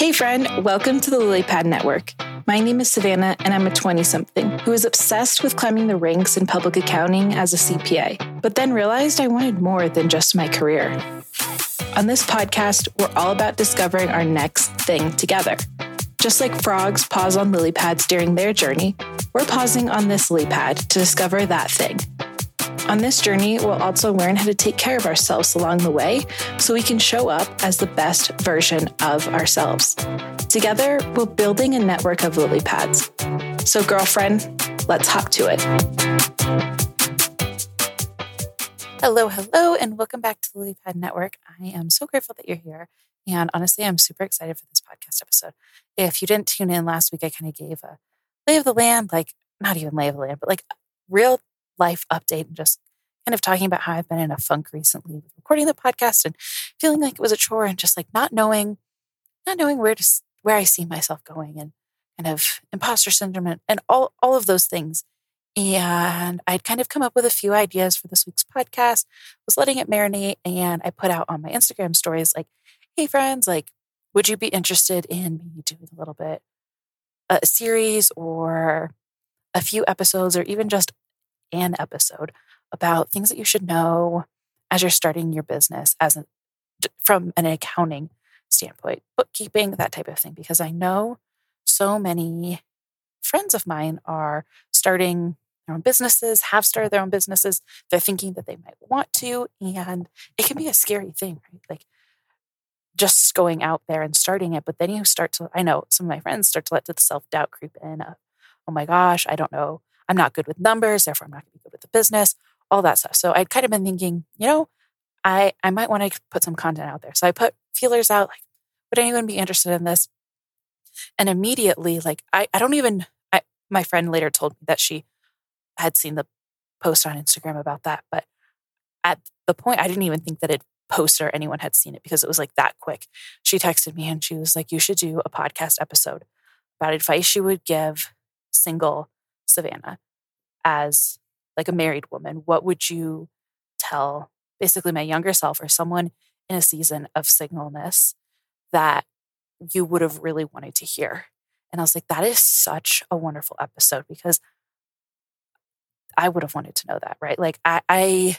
Hey, friend, welcome to the Lilypad Network. My name is Savannah, and I'm a 20 something who is obsessed with climbing the ranks in public accounting as a CPA, but then realized I wanted more than just my career. On this podcast, we're all about discovering our next thing together. Just like frogs pause on lily pads during their journey, we're pausing on this lily pad to discover that thing. On this journey, we'll also learn how to take care of ourselves along the way so we can show up as the best version of ourselves. Together, we're building a network of lily pads. So, girlfriend, let's hop to it. Hello, hello, and welcome back to the Lilypad Network. I am so grateful that you're here. And honestly, I'm super excited for this podcast episode. If you didn't tune in last week, I kind of gave a lay of the land, like not even lay of the land, but like real life update and just kind of talking about how I've been in a funk recently with recording the podcast and feeling like it was a chore and just like not knowing, not knowing where to where I see myself going and kind of imposter syndrome and, and all all of those things. And I'd kind of come up with a few ideas for this week's podcast, was letting it marinate, and I put out on my Instagram stories like, hey friends, like, would you be interested in maybe doing a little bit a series or a few episodes or even just an episode about things that you should know as you're starting your business as a, from an accounting standpoint, bookkeeping, that type of thing. Because I know so many friends of mine are starting their own businesses, have started their own businesses. They're thinking that they might want to, and it can be a scary thing, right? Like just going out there and starting it. But then you start to, I know some of my friends start to let the self doubt creep in. Oh my gosh, I don't know I'm not good with numbers, therefore I'm not going to be good with the business, all that stuff. So I'd kind of been thinking, you know, I I might want to put some content out there. So I put feelers out like, would anyone be interested in this? And immediately, like I, I don't even I my friend later told me that she had seen the post on Instagram about that. But at the point I didn't even think that it posted or anyone had seen it because it was like that quick. She texted me and she was like, You should do a podcast episode about advice she would give single Savannah as like a married woman, what would you tell basically my younger self or someone in a season of singleness that you would have really wanted to hear? And I was like, that is such a wonderful episode because I would have wanted to know that, right? Like I, I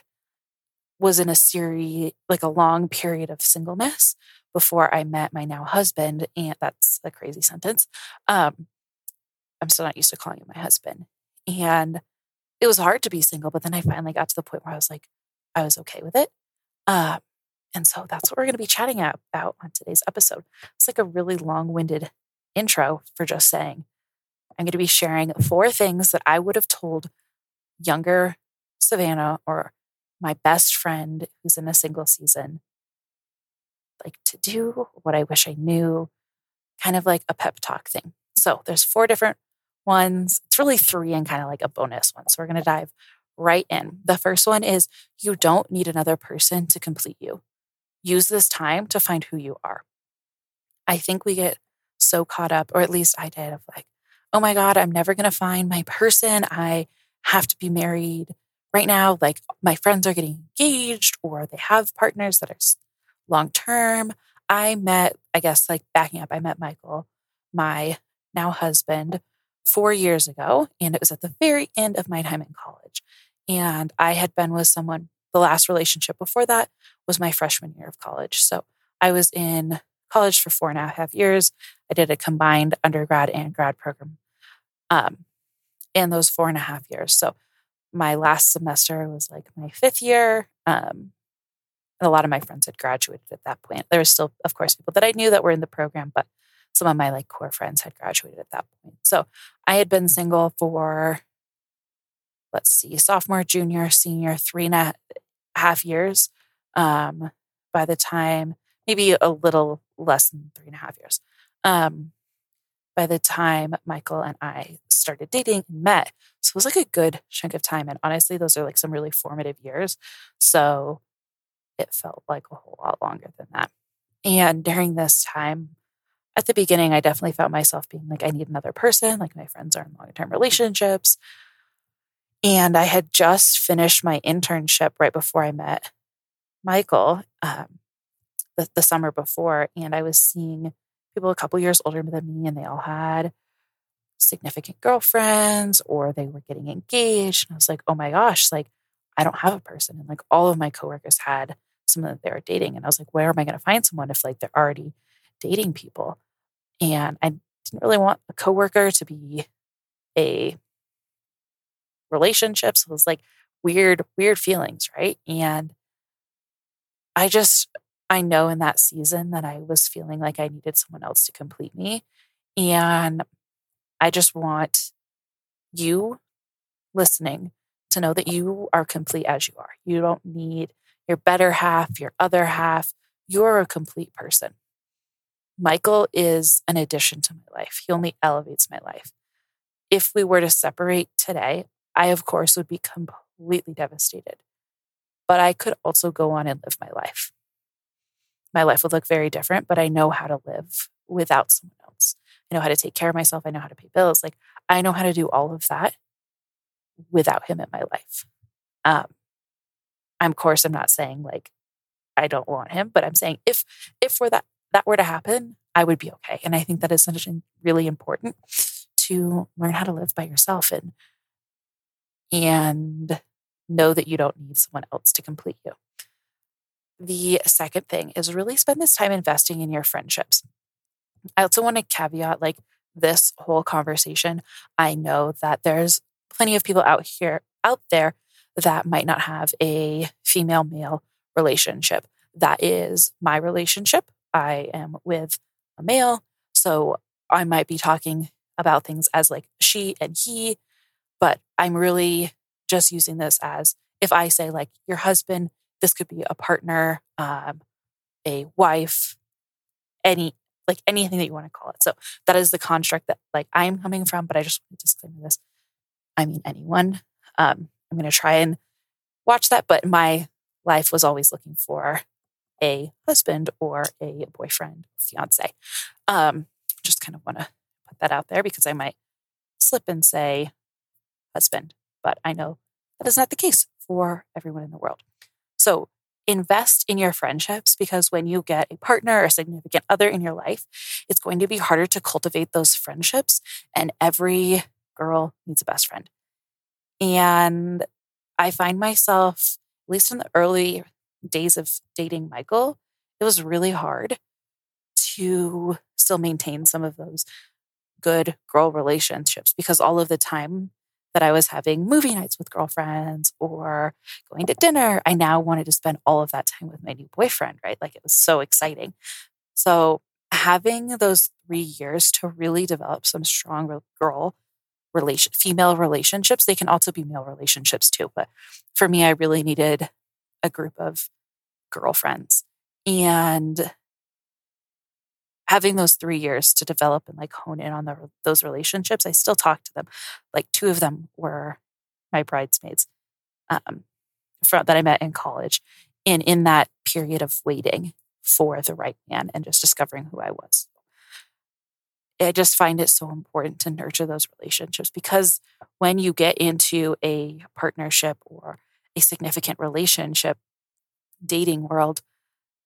was in a series, like a long period of singleness before I met my now husband. And that's a crazy sentence. Um, I'm still not used to calling him my husband. And it was hard to be single, but then I finally got to the point where I was like, I was okay with it. Um, and so that's what we're going to be chatting about on today's episode. It's like a really long winded intro for just saying, I'm going to be sharing four things that I would have told younger Savannah or my best friend who's in a single season, like to do what I wish I knew, kind of like a pep talk thing. So there's four different ones. It's really three and kind of like a bonus one. So we're going to dive right in. The first one is you don't need another person to complete you. Use this time to find who you are. I think we get so caught up, or at least I did, of like, oh my God, I'm never going to find my person. I have to be married right now. Like my friends are getting engaged or they have partners that are long term. I met, I guess, like backing up, I met Michael, my now husband, four years ago. And it was at the very end of my time in college. And I had been with someone, the last relationship before that was my freshman year of college. So I was in college for four and a half years. I did a combined undergrad and grad program um, in those four and a half years. So my last semester was like my fifth year. Um, and a lot of my friends had graduated at that point. There was still, of course, people that I knew that were in the program, but some of my like core friends had graduated at that point. So I had been single for, let's see, sophomore, junior, senior, three and a half years. Um, by the time, maybe a little less than three and a half years. Um, by the time Michael and I started dating and met. So it was like a good chunk of time. And honestly, those are like some really formative years. So it felt like a whole lot longer than that. And during this time, at the beginning, I definitely felt myself being like, I need another person. Like my friends are in long term relationships. And I had just finished my internship right before I met Michael um, the, the summer before. And I was seeing people a couple years older than me and they all had significant girlfriends or they were getting engaged. And I was like, oh my gosh, like I don't have a person. And like all of my coworkers had someone that they were dating. And I was like, where am I going to find someone if like they're already dating people? And I didn't really want a coworker to be a relationship. So it was like weird, weird feelings, right? And I just, I know in that season that I was feeling like I needed someone else to complete me. And I just want you listening to know that you are complete as you are. You don't need your better half, your other half. You're a complete person. Michael is an addition to my life. He only elevates my life. If we were to separate today, I, of course, would be completely devastated. But I could also go on and live my life. My life would look very different, but I know how to live without someone else. I know how to take care of myself. I know how to pay bills. Like I know how to do all of that without him in my life. Um, I'm, of course, I'm not saying like I don't want him, but I'm saying if if for that that were to happen, I would be okay. And I think that is really important to learn how to live by yourself and and know that you don't need someone else to complete you. The second thing is really spend this time investing in your friendships. I also want to caveat like this whole conversation. I know that there's plenty of people out here, out there that might not have a female male relationship. That is my relationship. I am with a male. So I might be talking about things as like she and he, but I'm really just using this as if I say like your husband, this could be a partner, um, a wife, any like anything that you want to call it. So that is the construct that like I'm coming from, but I just want to disclaimer this. I mean anyone. Um, I'm going to try and watch that, but my life was always looking for a husband or a boyfriend, fiance. Um, just kind of want to put that out there because I might slip and say husband, but I know that is not the case for everyone in the world. So invest in your friendships because when you get a partner or significant other in your life, it's going to be harder to cultivate those friendships. And every girl needs a best friend. And I find myself, at least in the early days of dating Michael, it was really hard to still maintain some of those good girl relationships because all of the time that I was having movie nights with girlfriends or going to dinner, I now wanted to spend all of that time with my new boyfriend, right? Like it was so exciting. So having those three years to really develop some strong girl relation, female relationships, they can also be male relationships too. But for me, I really needed a group of girlfriends and having those three years to develop and like hone in on the, those relationships, I still talk to them. Like two of them were my bridesmaids um, from, that I met in college. And in that period of waiting for the right man and just discovering who I was. I just find it so important to nurture those relationships because when you get into a partnership or a significant relationship, dating world,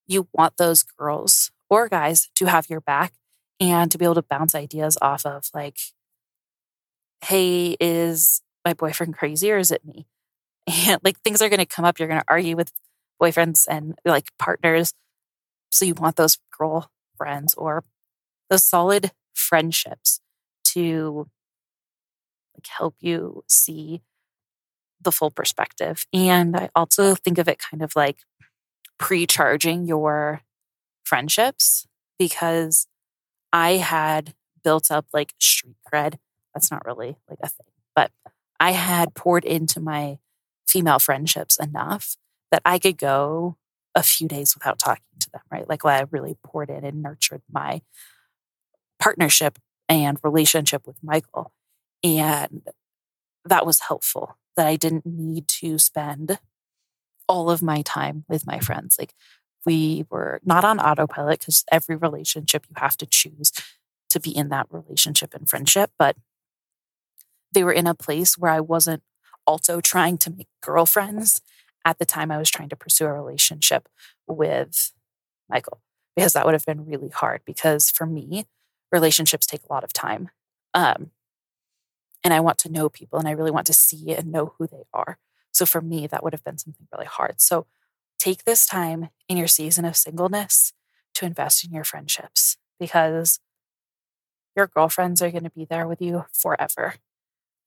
you want those girls or guys to have your back and to be able to bounce ideas off of like, hey, is my boyfriend crazy or is it me? And like things are going to come up. You're going to argue with boyfriends and like partners. So you want those girl friends or those solid friendships to like help you see the full perspective. And I also think of it kind of like pre-charging your friendships because I had built up like street cred. That's not really like a thing, but I had poured into my female friendships enough that I could go a few days without talking to them, right? Like I really poured in and nurtured my partnership and relationship with Michael. And that was helpful that I didn't need to spend all of my time with my friends. Like we were not on autopilot because every relationship you have to choose to be in that relationship and friendship, but they were in a place where I wasn't also trying to make girlfriends at the time I was trying to pursue a relationship with Michael. because that would have been really hard. Because for me, relationships take a lot of time. Um, and I want to know people and I really want to see and know who they are. So for me, that would have been something really hard. So take this time in your season of singleness to invest in your friendships because your girlfriends are going to be there with you forever.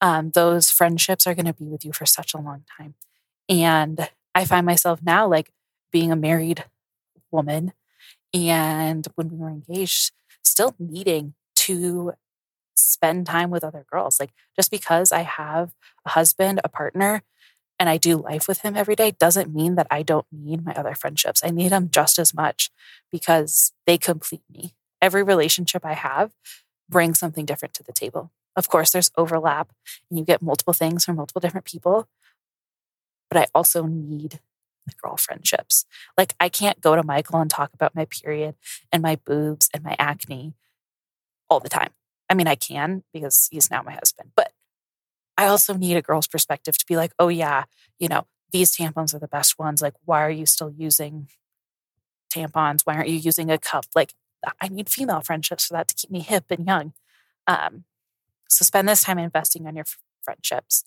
Um, those friendships are going to be with you for such a long time. And I find myself now like being a married woman and when we were engaged, still needing to spend time with other girls. Like just because I have a husband, a partner, and I do life with him every day doesn't mean that I don't need my other friendships. I need them just as much because they complete me. Every relationship I have brings something different to the table. Of course, there's overlap and you get multiple things from multiple different people, but I also need the girl friendships. Like, I can't go to Michael and talk about my period and my boobs and my acne all the time. I mean, I can because he's now my husband, but I also need a girl's perspective to be like, oh, yeah, you know, these tampons are the best ones. Like, why are you still using tampons? Why aren't you using a cup? Like, I need female friendships for that to keep me hip and young. Um, so spend this time investing on your f- friendships.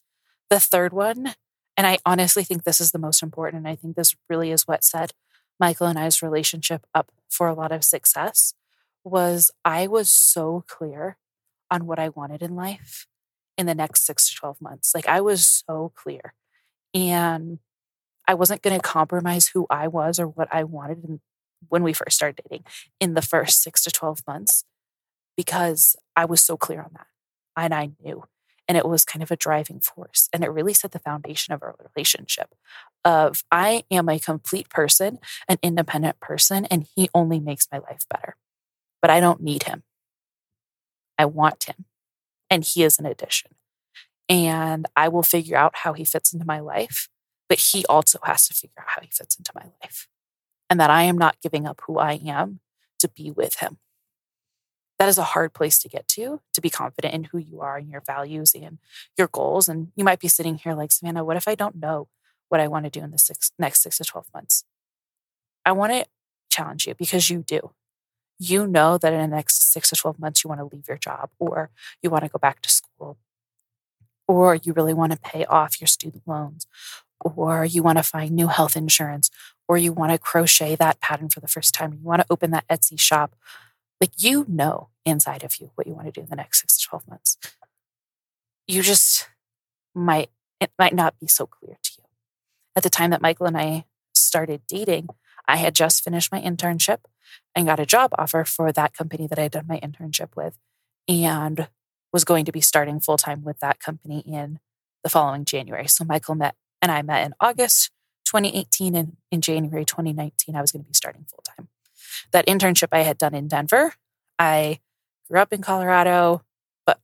The third one, and I honestly think this is the most important, and I think this really is what set Michael and I's relationship up for a lot of success, was I was so clear on what I wanted in life in the next six to 12 months. Like I was so clear. And I wasn't going to compromise who I was or what I wanted in, when we first started dating in the first six to 12 months because I was so clear on that. And I knew. And it was kind of a driving force. And it really set the foundation of our relationship of I am a complete person, an independent person, and he only makes my life better. But I don't need him. I want him. And he is an addition. And I will figure out how he fits into my life, but he also has to figure out how he fits into my life. And that I am not giving up who I am to be with him. That is a hard place to get to, to be confident in who you are and your values and your goals. And you might be sitting here like, Savannah, what if I don't know what I want to do in the six, next six to 12 months? I want to challenge you because you do you know that in the next six to 12 months, you want to leave your job or you want to go back to school or you really want to pay off your student loans or you want to find new health insurance or you want to crochet that pattern for the first time, you want to open that Etsy shop. Like you know inside of you what you want to do in the next six to 12 months. You just might, it might not be so clear to you. At the time that Michael and I started dating, I had just finished my internship and got a job offer for that company that I had done my internship with and was going to be starting full time with that company in the following January. So Michael met and I met in August 2018 and in January 2019 I was going to be starting full time. That internship I had done in Denver, I grew up in Colorado, but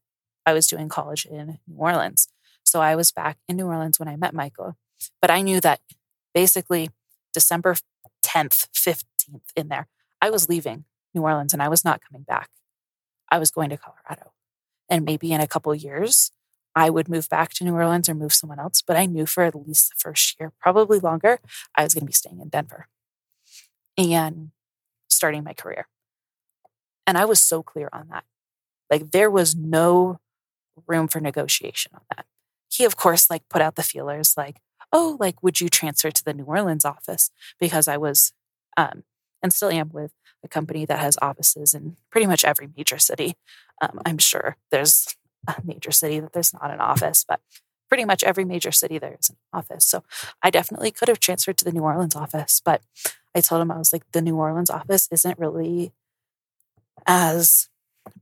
I was doing college in New Orleans. So I was back in New Orleans when I met Michael. But I knew that basically December 10th, 15th in there, I was leaving New Orleans and I was not coming back. I was going to Colorado. And maybe in a couple years, I would move back to New Orleans or move someone else. But I knew for at least the first year, probably longer, I was going to be staying in Denver and starting my career. And I was so clear on that. Like there was no room for negotiation on that. He, of course, like put out the feelers like, oh, like, would you transfer to the New Orleans office? Because I was um, and still am with a company that has offices in pretty much every major city. Um, I'm sure there's a major city that there's not an office, but pretty much every major city there is an office. So I definitely could have transferred to the New Orleans office, but I told him I was like, the New Orleans office isn't really as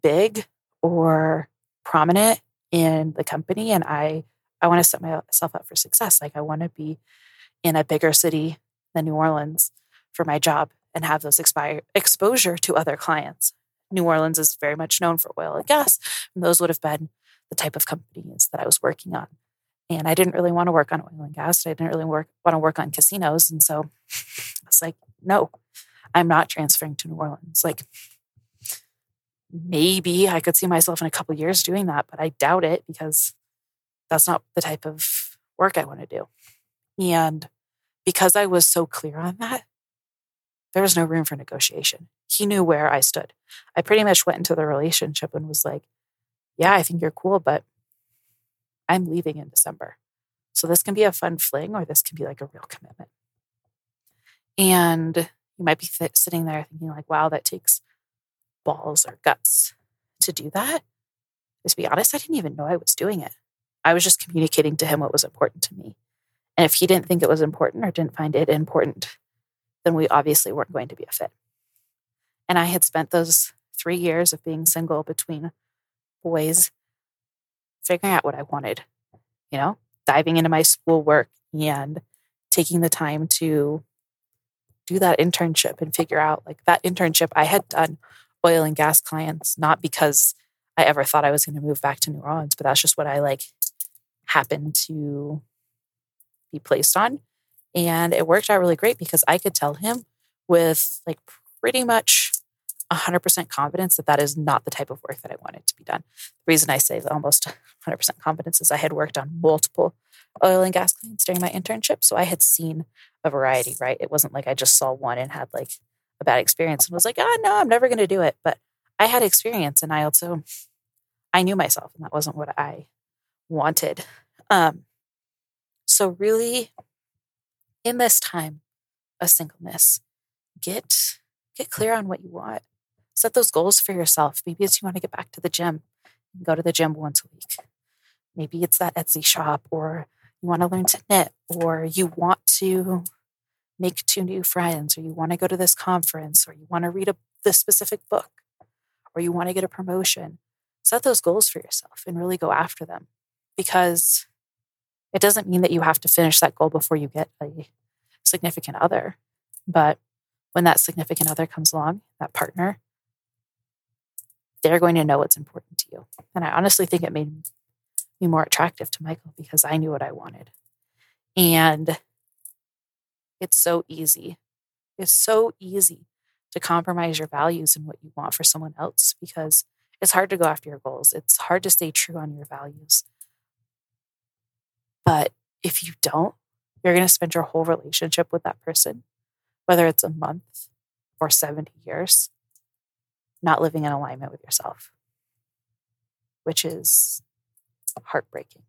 big or prominent in the company. And I, I want to set myself up for success. Like I want to be in a bigger city than New Orleans for my job and have those expire, exposure to other clients. New Orleans is very much known for oil and gas, and those would have been the type of companies that I was working on. And I didn't really want to work on oil and gas. I didn't really work, want to work on casinos. And so I was like, no, I'm not transferring to New Orleans. Like maybe I could see myself in a couple years doing that, but I doubt it because that's not the type of work I want to do. And because I was so clear on that, there was no room for negotiation. He knew where I stood. I pretty much went into the relationship and was like, yeah, I think you're cool, but I'm leaving in December. So this can be a fun fling or this can be like a real commitment. And you might be th- sitting there thinking, like, wow, that takes balls or guts to do that. To be honest, I didn't even know I was doing it. I was just communicating to him what was important to me. And if he didn't think it was important or didn't find it important, then we obviously weren't going to be a fit. And I had spent those three years of being single between boys figuring out what I wanted, you know, diving into my schoolwork and taking the time to do that internship and figure out like that internship I had done oil and gas clients, not because I ever thought I was going to move back to New Orleans, but that's just what I like happened to be placed on. And it worked out really great because I could tell him with like pretty much 100% confidence that that is not the type of work that I wanted to be done. The reason I say almost 100% confidence is I had worked on multiple oil and gas clients during my internship. So I had seen a variety, right? It wasn't like I just saw one and had like a bad experience and was like, oh, no, I'm never going to do it. But I had experience and I also, I knew myself and that wasn't what I wanted. Um, so really in this time of singleness, get get clear on what you want. Set those goals for yourself. Maybe it's you want to get back to the gym and go to the gym once a week. Maybe it's that Etsy shop, or you want to learn to knit, or you want to make two new friends, or you want to go to this conference, or you want to read a, this specific book, or you want to get a promotion. Set those goals for yourself and really go after them because it doesn't mean that you have to finish that goal before you get a significant other. But when that significant other comes along, that partner, they're going to know what's important to you. And I honestly think it made me more attractive to Michael because I knew what I wanted. And it's so easy. It's so easy to compromise your values and what you want for someone else because it's hard to go after your goals. It's hard to stay true on your values. But if you don't, you're going to spend your whole relationship with that person, whether it's a month or 70 years, not living in alignment with yourself, which is heartbreaking.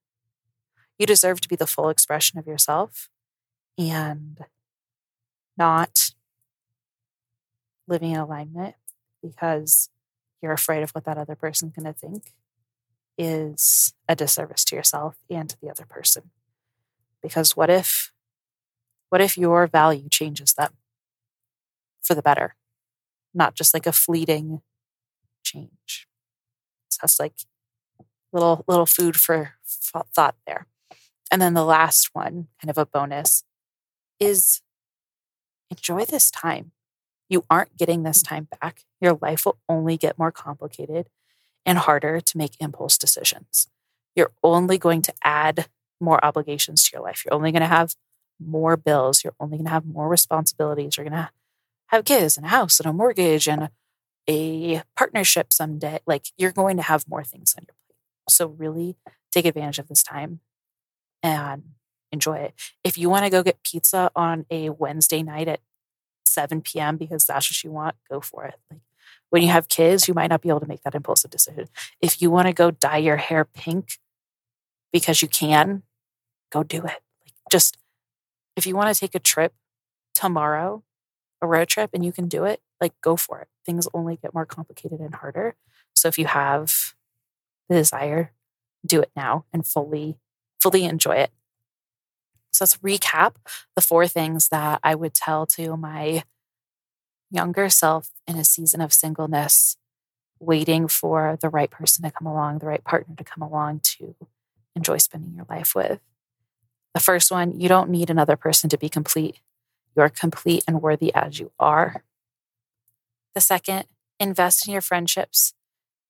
You deserve to be the full expression of yourself and not living in alignment because you're afraid of what that other person's going to think is a disservice to yourself and to the other person. Because what if what if your value changes them for the better? Not just like a fleeting change. So that's like little little food for thought there. And then the last one, kind of a bonus, is enjoy this time. You aren't getting this time back. Your life will only get more complicated and harder to make impulse decisions. You're only going to add more obligations to your life. You're only going to have more bills. You're only going to have more responsibilities. You're going to have kids and a house and a mortgage and a partnership someday. Like you're going to have more things on your plate. So, really take advantage of this time and enjoy it. If you want to go get pizza on a Wednesday night at 7 p.m. because that's what you want, go for it. Like when you have kids, you might not be able to make that impulsive decision. If you want to go dye your hair pink because you can, go do it. Like just if you want to take a trip tomorrow, a road trip, and you can do it, like go for it. Things only get more complicated and harder. So if you have the desire, do it now and fully, fully enjoy it. So let's recap the four things that I would tell to my younger self in a season of singleness, waiting for the right person to come along, the right partner to come along to enjoy spending your life with. The first one, you don't need another person to be complete. You're complete and worthy as you are. The second, invest in your friendships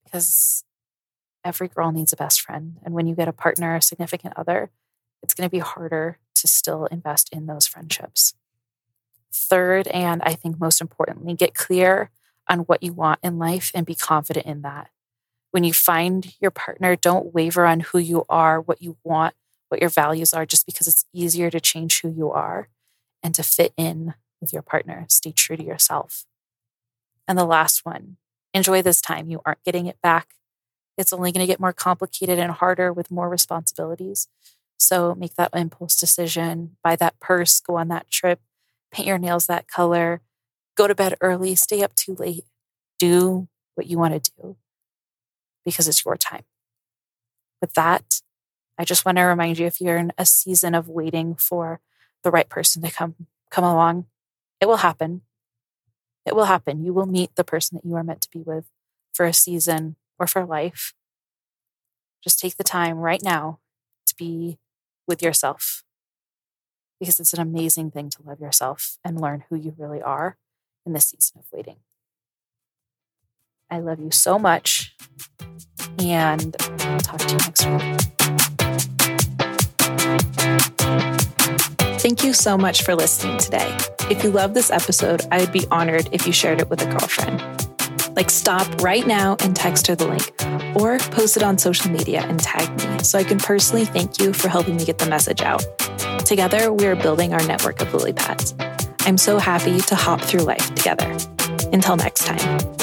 because every girl needs a best friend. And when you get a partner, a significant other, it's going to be harder to still invest in those friendships. Third, and I think most importantly, get clear on what you want in life and be confident in that. When you find your partner, don't waver on who you are, what you want, what your values are, just because it's easier to change who you are and to fit in with your partner. Stay true to yourself. And the last one, enjoy this time. You aren't getting it back. It's only going to get more complicated and harder with more responsibilities. So make that impulse decision, buy that purse, go on that trip, paint your nails that color, go to bed early, stay up too late. Do what you want to do because it's your time. With that, I just want to remind you if you're in a season of waiting for the right person to come come along, it will happen. It will happen. You will meet the person that you are meant to be with for a season or for life. Just take the time right now to be with yourself because it's an amazing thing to love yourself and learn who you really are in this season of waiting. I love you so much and I'll talk to you next week. Thank you so much for listening today. If you love this episode, I would be honored if you shared it with a girlfriend. Like, stop right now and text her the link, or post it on social media and tag me so I can personally thank you for helping me get the message out. Together, we are building our network of lily pads. I'm so happy to hop through life together. Until next time.